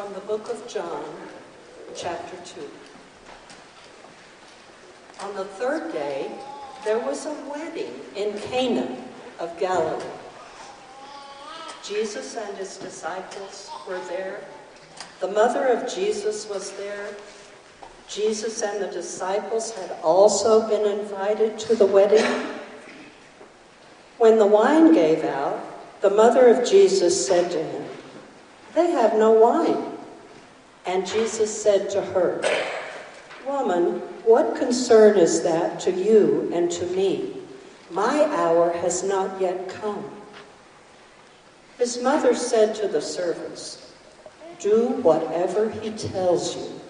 from the book of John, chapter 2. On the third day, there was a wedding in Cana of Galilee. Jesus and his disciples were there. The mother of Jesus was there. Jesus and the disciples had also been invited to the wedding. When the wine gave out, the mother of Jesus said to him, They have no wine. And Jesus said to her, Woman, what concern is that to you and to me? My hour has not yet come. His mother said to the servants, Do whatever he tells you.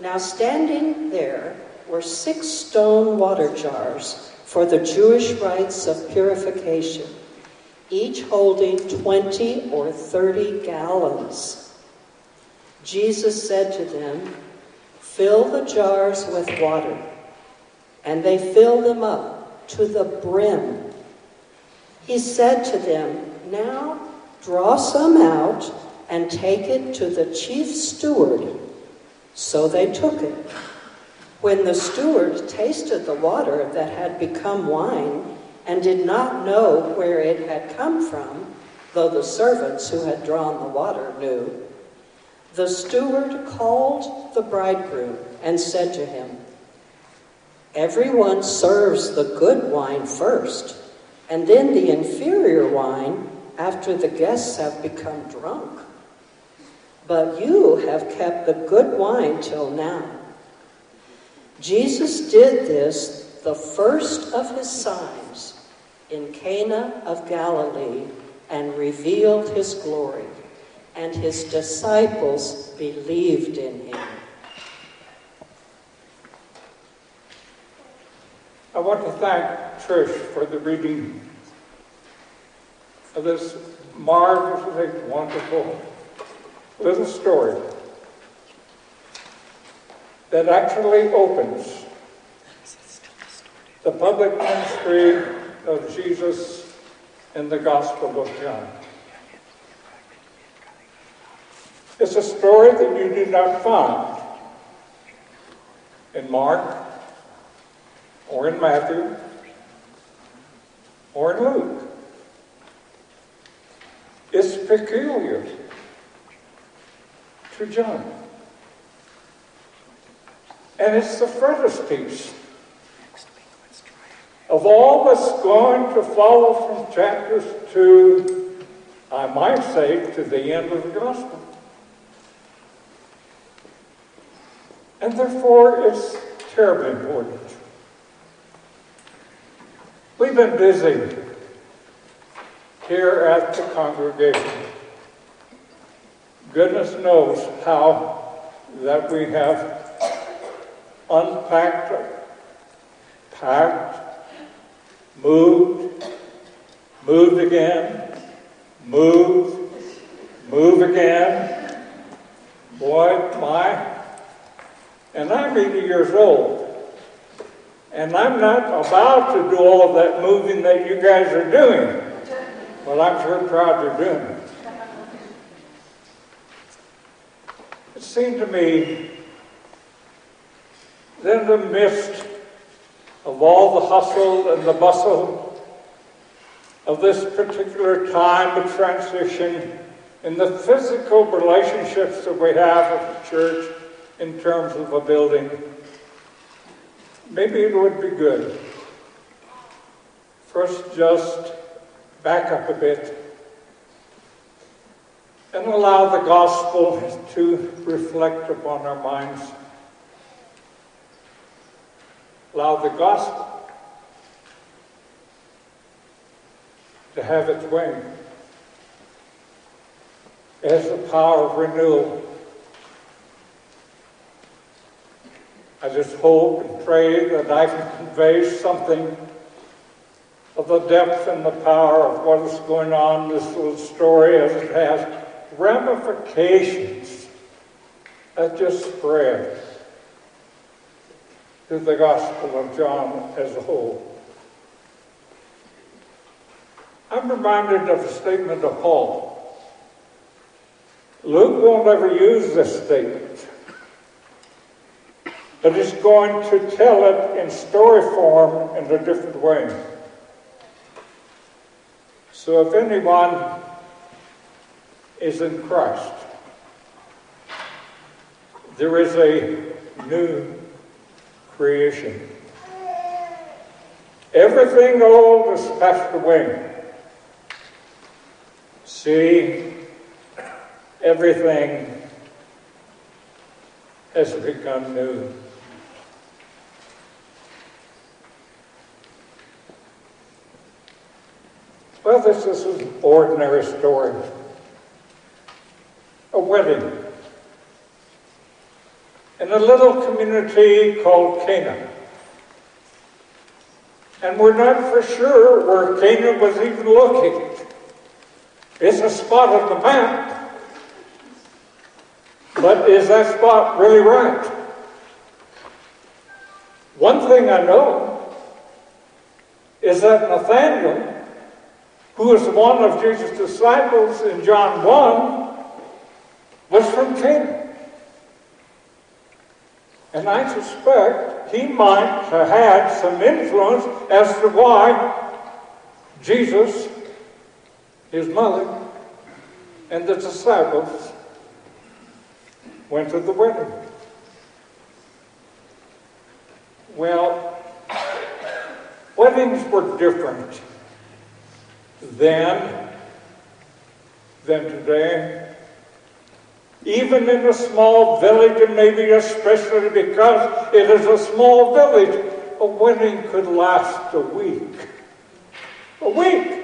Now, standing there were six stone water jars for the Jewish rites of purification, each holding 20 or 30 gallons. Jesus said to them, Fill the jars with water. And they filled them up to the brim. He said to them, Now draw some out and take it to the chief steward. So they took it. When the steward tasted the water that had become wine and did not know where it had come from, though the servants who had drawn the water knew, the steward called the bridegroom and said to him, Everyone serves the good wine first, and then the inferior wine after the guests have become drunk. But you have kept the good wine till now. Jesus did this, the first of his signs, in Cana of Galilee, and revealed his glory and his disciples believed in him. I want to thank Trish for the reading of this marvelously wonderful little story that actually opens the public ministry of Jesus in the Gospel of John. It's a story that you do not find in Mark or in Matthew or in Luke. It's peculiar to John. And it's the frontispiece of all that's going to follow from chapters 2, I might say, to the end of the Gospel. And therefore, it's terribly important. We've been busy here at the congregation. Goodness knows how that we have unpacked, packed, moved, moved again, moved, move again. Boy, my and I'm 80 years old. And I'm not about to do all of that moving that you guys are doing. But I'm sure proud you're doing it. It seemed to me that in the midst of all the hustle and the bustle of this particular time of transition in the physical relationships that we have with the church, in terms of a building, maybe it would be good First, just back up a bit and allow the gospel to reflect upon our minds. Allow the gospel to have its way. It has the power of renewal I just hope and pray that I can convey something of the depth and the power of what is going on in this little story as it has ramifications that just spread to the Gospel of John as a whole. I'm reminded of a statement of Paul Luke won't ever use this statement, but he's going to tell it in story form in a different way. So if anyone is in Christ, there is a new creation. Everything old has passed away. See, everything has become new. Well, this is an ordinary story. A wedding in a little community called Cana. And we're not for sure where Cana was even located. It's a spot on the map. But is that spot really right? One thing I know is that Nathaniel, who was one of Jesus' disciples in John 1, was from Cana. And I suspect he might have had some influence as to why Jesus, his mother, and the disciples went to the wedding. Well, weddings were different then than today even in a small village, and maybe especially because it is a small village, a wedding could last a week. A week.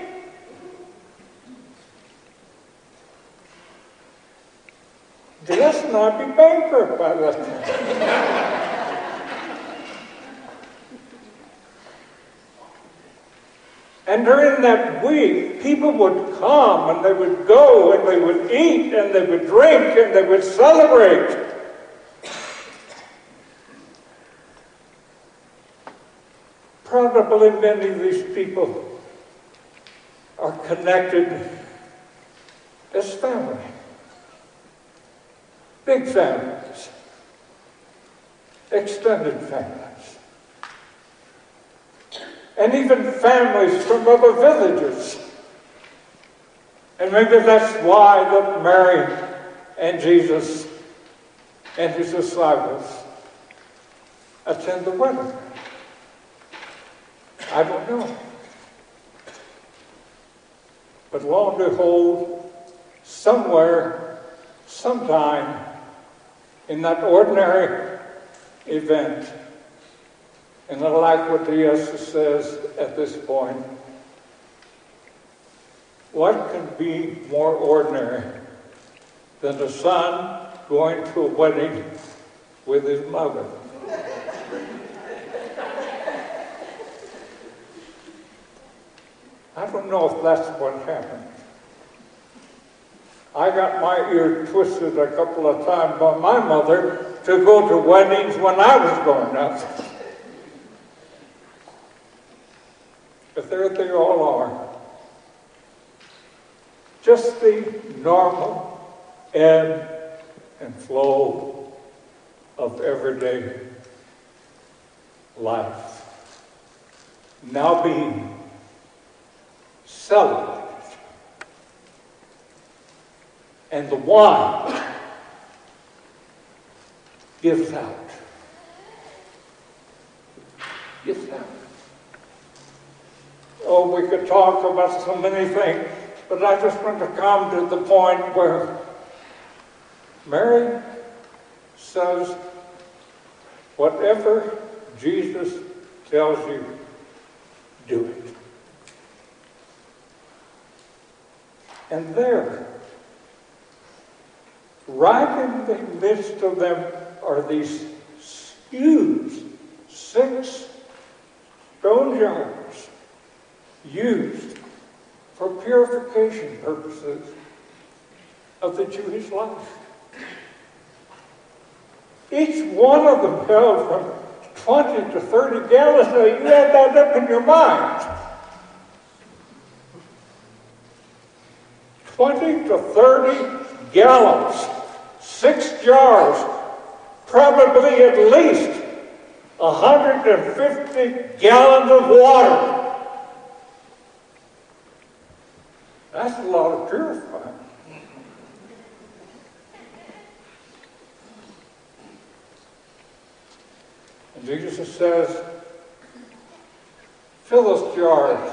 Let's not be bankrupt by that And during that week, people would come and they would go and they would eat and they would drink and they would celebrate. Probably many of these people are connected as family, big families, extended families and even families from other villages. And maybe that's why that Mary and Jesus and his disciples attend the wedding. I don't know. But lo and behold, somewhere, sometime in that ordinary event, and I like what Jesus says at this point. What can be more ordinary than a son going to a wedding with his mother? I don't know if that's what happened. I got my ear twisted a couple of times by my mother to go to weddings when I was growing up. But there they all are. Just the normal ebb and flow of everyday life. Now being celebrated. And the wine gives out. Gives out. Oh, we could talk about so many things, but I just want to come to the point where Mary says, whatever Jesus tells you, do it. And there, right in the midst of them, are these huge six stone jars used for purification purposes of the Jewish life. Each one of them held from 20 to 30 gallons. Now you add that up in your mind. 20 to 30 gallons, six jars, probably at least 150 gallons of water. That's And Jesus says, fill those jars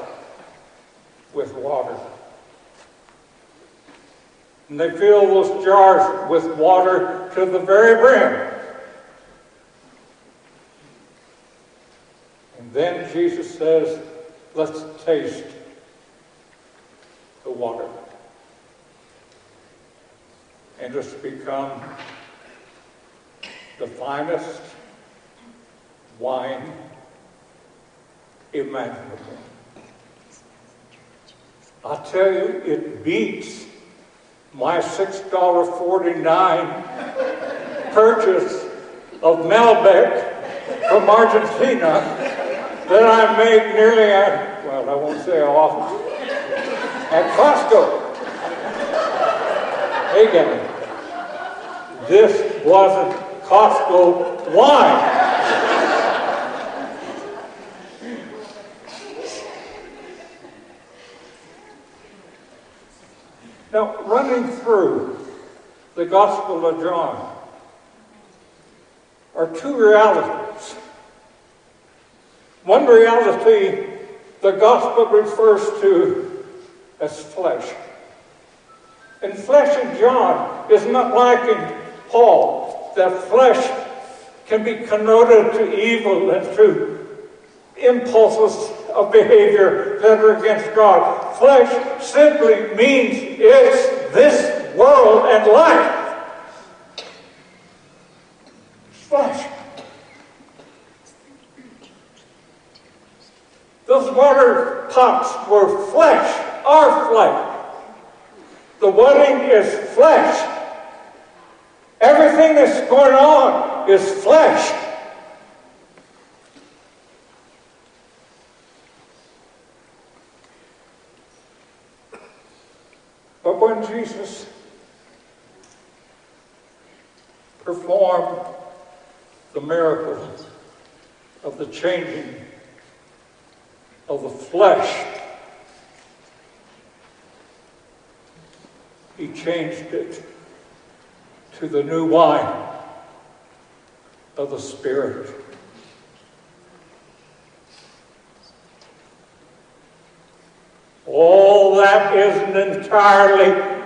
with water. And they fill those jars with water to the very brim. And then Jesus says, let's taste the water. And it's become the finest wine imaginable. I tell you, it beats my $6.49 purchase of Malbec from Argentina that I made nearly, at, well, I won't say how often, at Costco. Again, this wasn't Costco wine. Now, running through the Gospel of John are two realities. One reality the Gospel refers to as flesh. And flesh in John is not like in Paul, that flesh can be connoted to evil and to impulses of behavior that are against God. Flesh simply means it's this world and life. Flesh. Those water pots were flesh, our flesh. The wedding is flesh. Everything that's going on is flesh. But when Jesus performed the miracle of the changing of the flesh, he changed it to the new wine of the Spirit. All that isn't entirely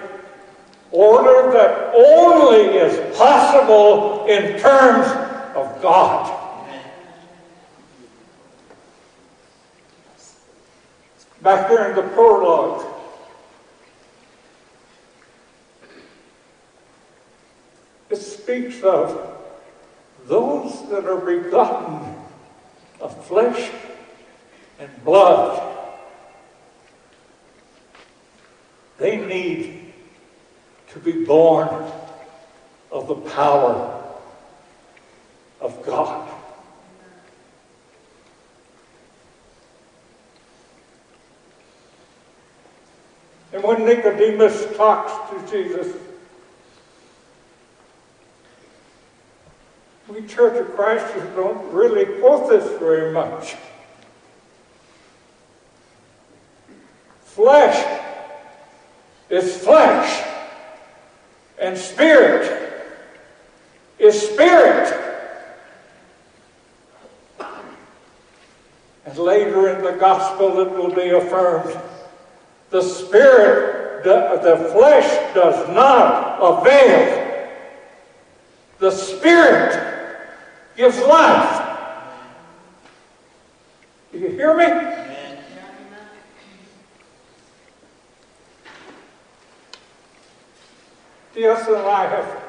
order that only is possible in terms of God. Back there in the prologue, it speaks of those that are begotten of flesh and blood. They need to be born of the power of God. And when Nicodemus talks to Jesus, Church of Christ don't really quote this very much. Flesh is flesh, and spirit is spirit. And later in the gospel, it will be affirmed the spirit, the, the flesh does not avail. The spirit gives life. Do you hear me? D.S. and I have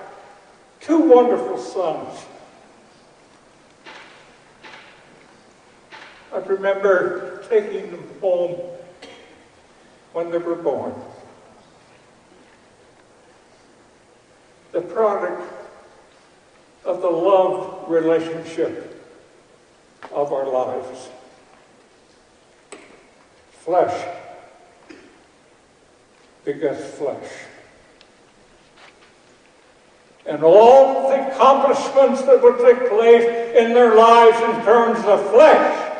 two wonderful sons. I remember taking them home when they were born. The product of the love relationship of our lives. Flesh begets flesh. and all the accomplishments that would take place in their lives in terms of flesh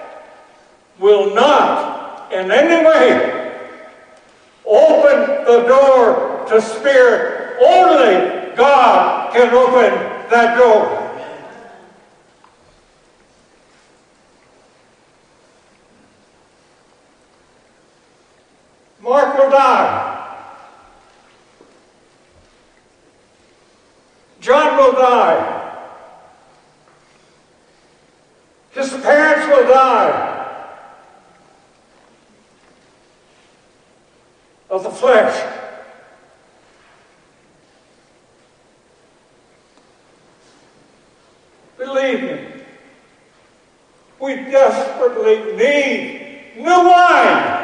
will not in any way open the door to spirit. Only God can open that door. Mark will die. John will die. His parents will die of the flesh. Believe me, we desperately need new wine.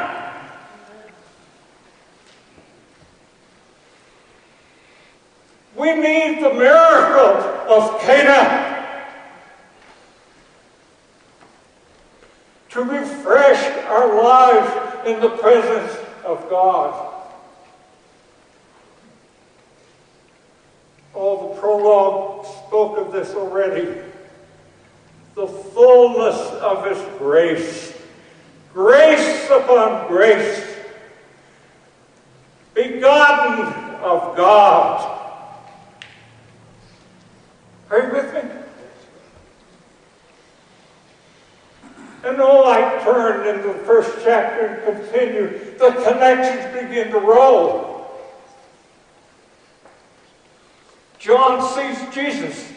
We need the miracle of Cana to refresh our lives in the presence of God. All the prologue spoke of this already. The fullness of His grace. Grace upon grace. Begotten of God. Are you with me? And all I turned into the first chapter and continue, the connections begin to roll. John sees Jesus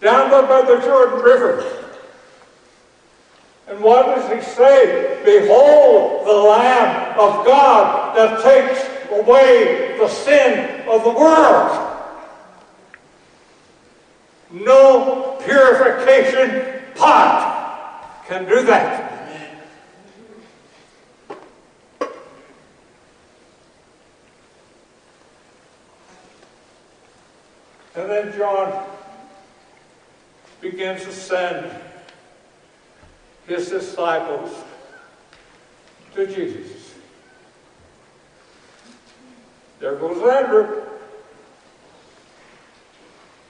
down by the Jordan River. And what does he say? Behold the Lamb of God that takes away the sin of the world. No purification pot can do that. And then John begins to send his disciples to Jesus. There goes Andrew.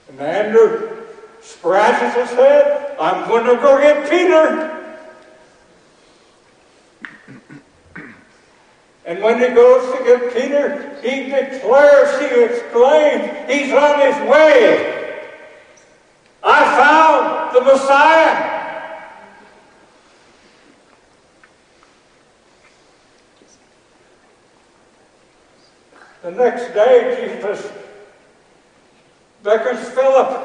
And Andrew scratches his head. I'm going to go get Peter. And when he goes to get Peter, he declares, he exclaims, he's on his way. The Messiah. The next day, Jesus beckons Philip.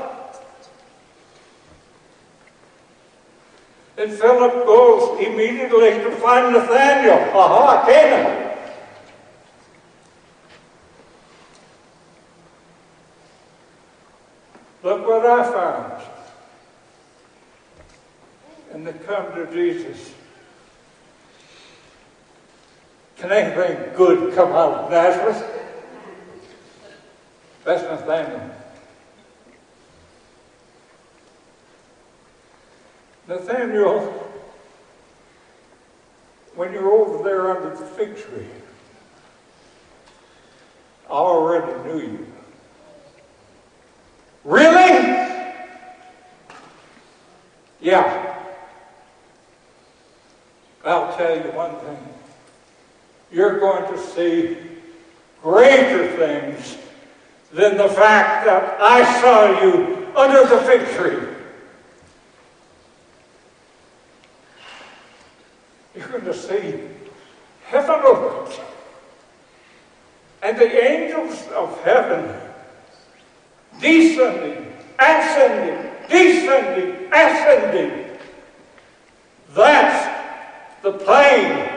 And Philip goes immediately to find Nathanael. Aha, Cana. Look what I found. And the come of Jesus. Can anything good come out of Nazareth? That's Nathanael. Nathaniel, when you're over there under the fig tree, I already knew you. Tell you one thing. You're going to see greater things than the fact that I saw you under the fig tree. You're going to see heaven opened and the angels of heaven descending, ascending, descending, ascending. That's the plane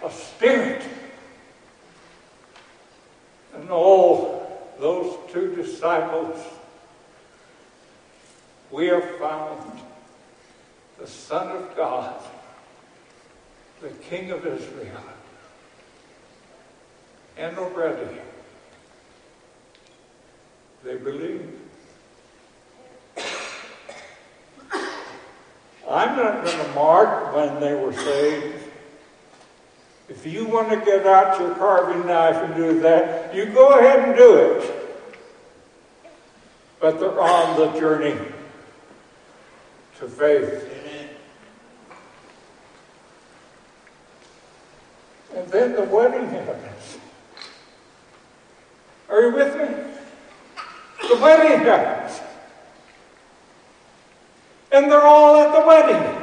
of spirit. And all those two disciples, we have found the Son of God, the King of Israel, and already they believe. I'm not going to mark when they were saved. If you want to get out your carving knife and do that, you go ahead and do it. but they're on the journey to faith. And then the wedding happens. Are you with me? The wedding happens. And they're all at the wedding.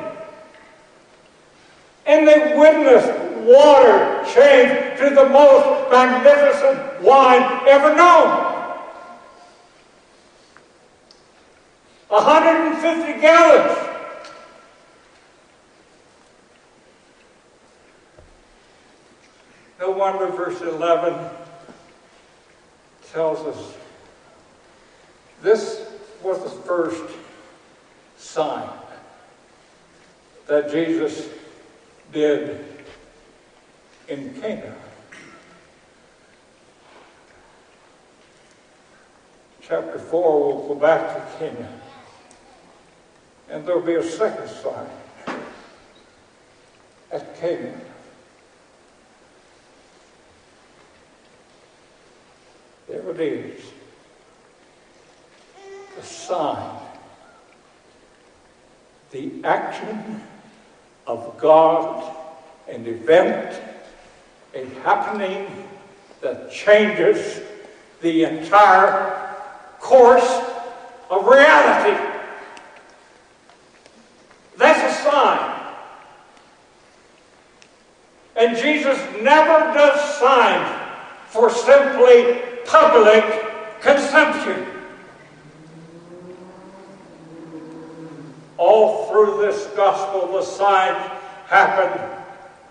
And they witness water change to the most magnificent wine ever known. 150 gallons. No wonder verse 11 tells us this was the first sign that Jesus did in Cana. Chapter 4, we'll go back to Cana. And there'll be a second sign at Cana. There it is. The sign, the action of God, an event, a happening that changes the entire course of reality. That's a sign. And Jesus never does signs for simply public consumption. All through this gospel, the signs happen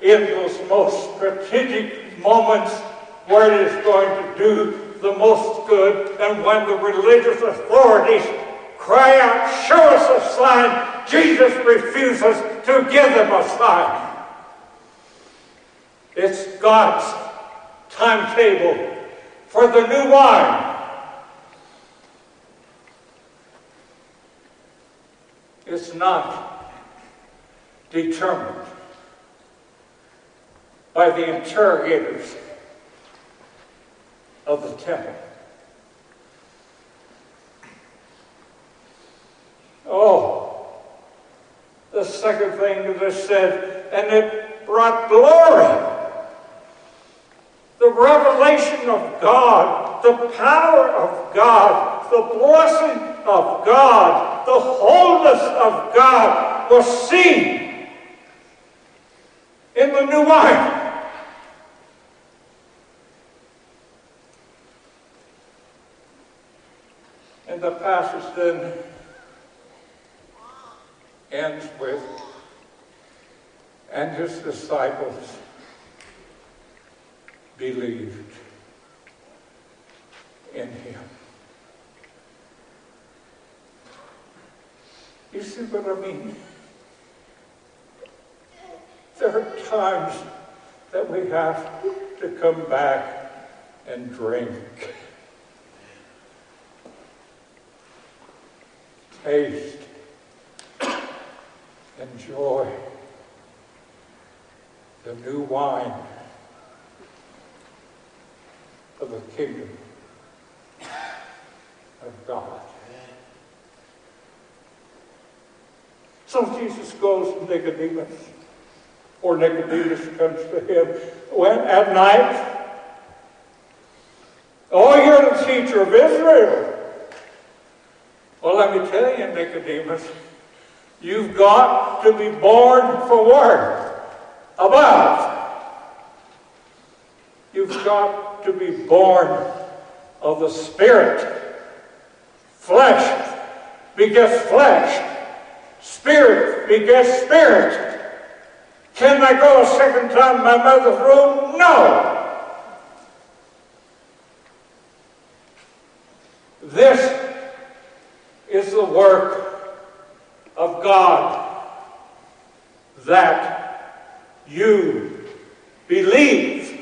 in those most strategic moments where it is going to do the most good, and when the religious authorities cry out, Show us a sign, Jesus refuses to give them a sign. It's God's timetable for the new wine. It's not determined by the interrogators of the temple. Oh, the second thing that said, and it brought glory. The revelation of God, the power of God, the blessing of God, the wholeness of God was seen in the new wine. And the passage then ends with, and his disciples believed in him. You see what I mean? There are times that we have to come back and drink. Taste, enjoy the new wine of the kingdom of God. So Jesus goes to Nicodemus, or Nicodemus comes to him when at night. Oh, you're the teacher of Israel. Well, let me tell you, Nicodemus, you've got to be born for word above. You've got to be born of the Spirit. Flesh begets flesh. Spirit begets spirit. Can I go a second time in my mother's room? No. This is the work of God that you believe.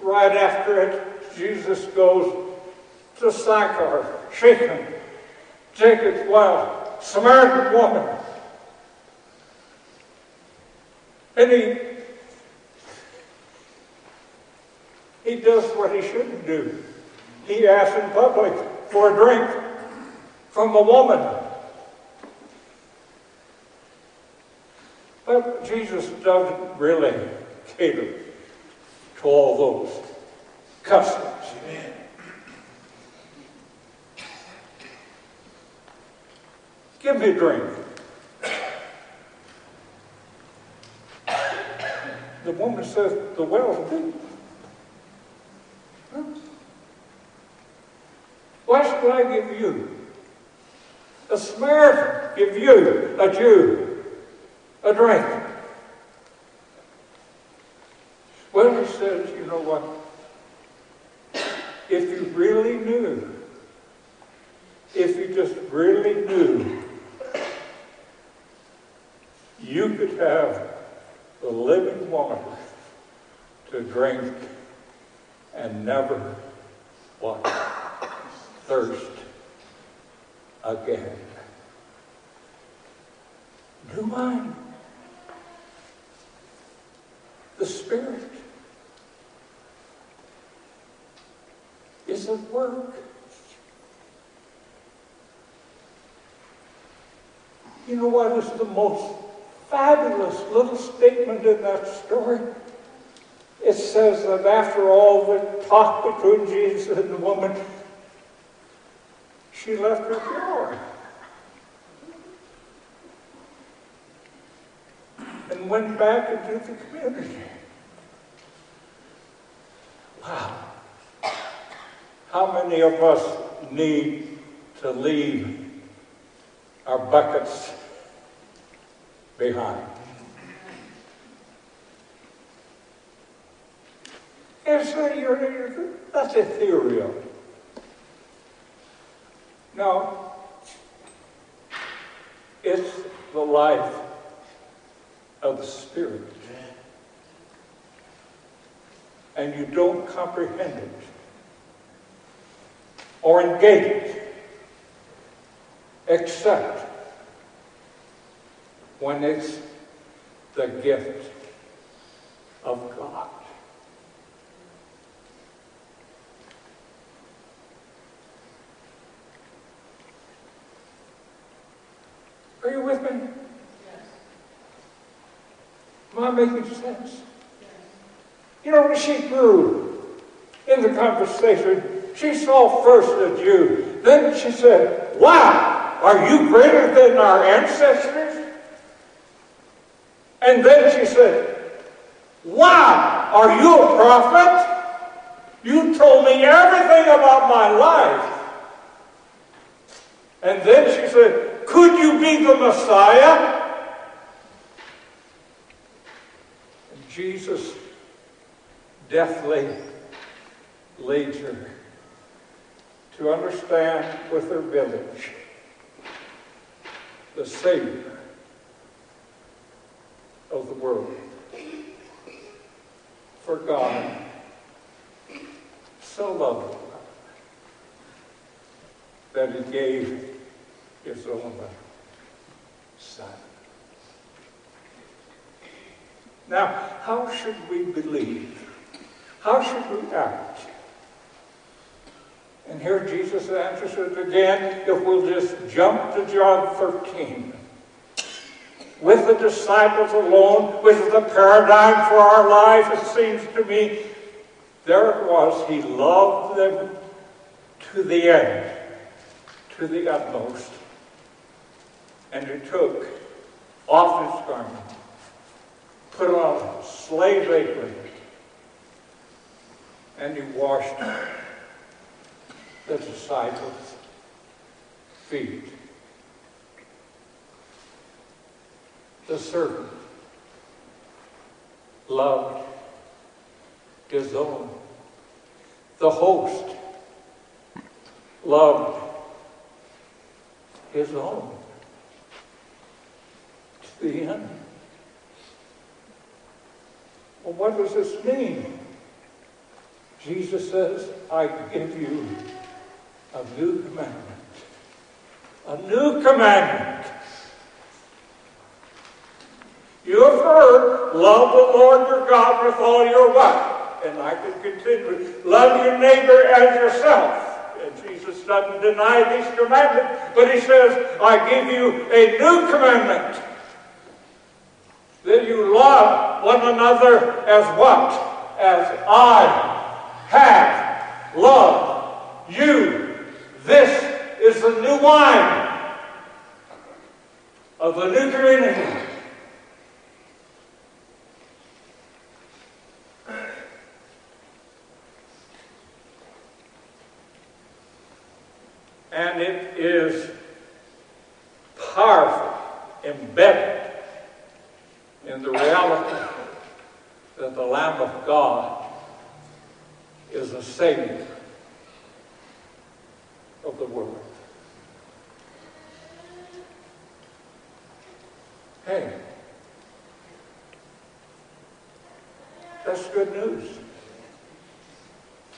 Right after it, Jesus goes to Sychar, Shechem, Jacob's well, Samaritan woman. And he he does what he shouldn't do. He asks in public for a drink from a woman. But Jesus doesn't really cater to all those customs. Amen. Give me a drink. The woman says, The well's deep. Why should I give you, a Samaritan, give you, a Jew, a drink? Well, he says, you know what? If you really knew, if you just really knew, you could have the living water to drink and never what? Thirst again. New wine. The Spirit is at work. You know what is the most fabulous little statement in that story? It says that after all the talk between Jesus and the woman, she left her pure. And went back into the community. Wow. How many of us need to leave our buckets behind? It's a, you're, that's ethereal. No. It's the life of the Spirit. And you don't comprehend it or engage it except when it's the gift of God. Are you with me? Yes. Am I making sense? Yes. You know, when she grew in the conversation, she saw first the Jew. Then she said, Wow, are you greater than our ancestors? And then she said, Why are you a prophet? You told me everything about my life. And then she said, could you be the Messiah? And Jesus deathly leads her to understand with her village the Savior of the world. For God so loved that he gave his own son. Now, how should we believe? How should we act? And here Jesus answers it again if we'll just jump to John 13. With the disciples alone, with the paradigm for our life, it seems to me, there it was. He loved them to the end, to the utmost. And he took off his garment, put on a slave apron, and he washed the disciples' feet. The servant loved his own. The host loved his own to the end. Well, what does this mean? Jesus says, I give you a new commandment. A new commandment. You have heard, love the Lord your God with all your what? And I can continue. Love your neighbor as yourself. And Jesus doesn't deny these commandments, but he says, I give you a new commandment. That you love one another as what? As I have loved you. This is the new wine of the new community. And it is powerful, embedded in the reality that the Lamb of God is the Savior of the world. Hey, that's good news.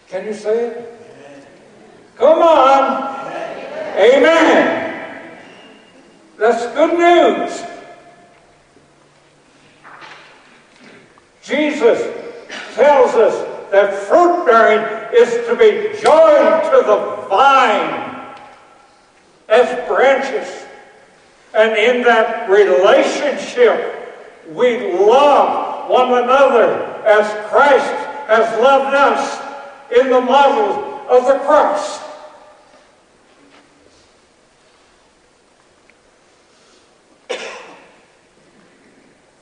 Can you say it? Come on. Amen. That's Jesus tells us that fruit bearing is to be joined to the vine as branches. And in that relationship, we love one another as Christ has loved us in the model of the cross.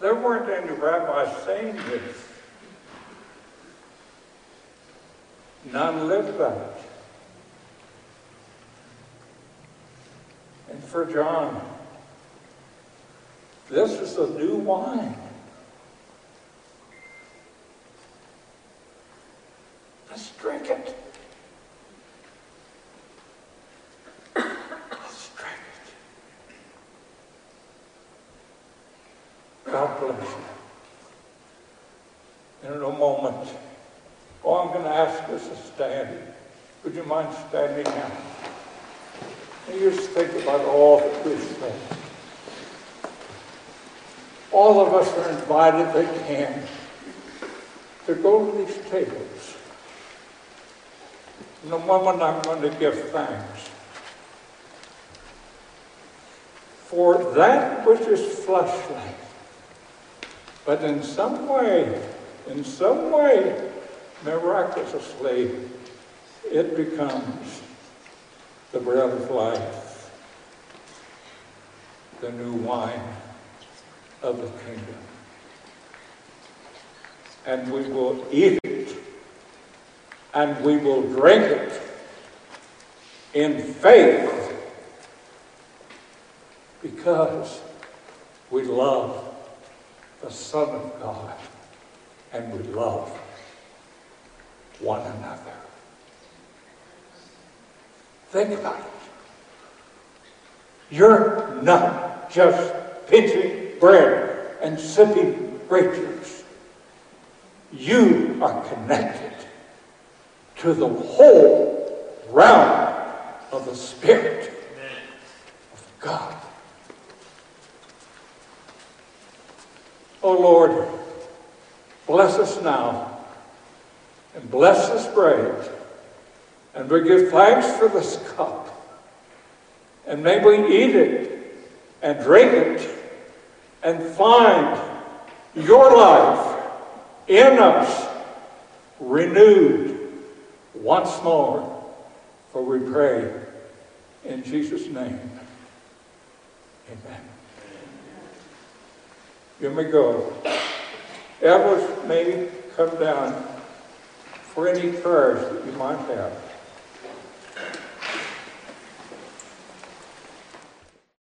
There weren't any rabbis saying this. None lived that. And for John, this is the new wine. Let's drink it. Let's drink In a moment, oh, I'm going to ask us to stand. Would you mind standing now? And you just think about all that we've said. All of us are invited, they can, to go to these tables. In a moment, I'm going to give thanks for that which is fleshly. But in some way, in some way, miraculously, it becomes the bread of life, the new wine of the kingdom. And we will eat it and we will drink it in faith because we love the Son of God and we love one another. Think about it. You're not just pinching bread and sipping grape juice. You are connected to the whole realm of the Spirit of God. Oh Lord, bless us now and bless this bread. And we give thanks for this cup. And may we eat it and drink it and find your life in us renewed once more. For we pray in Jesus' name. Amen. You may go. Elvis may come down for any prayers that you might have.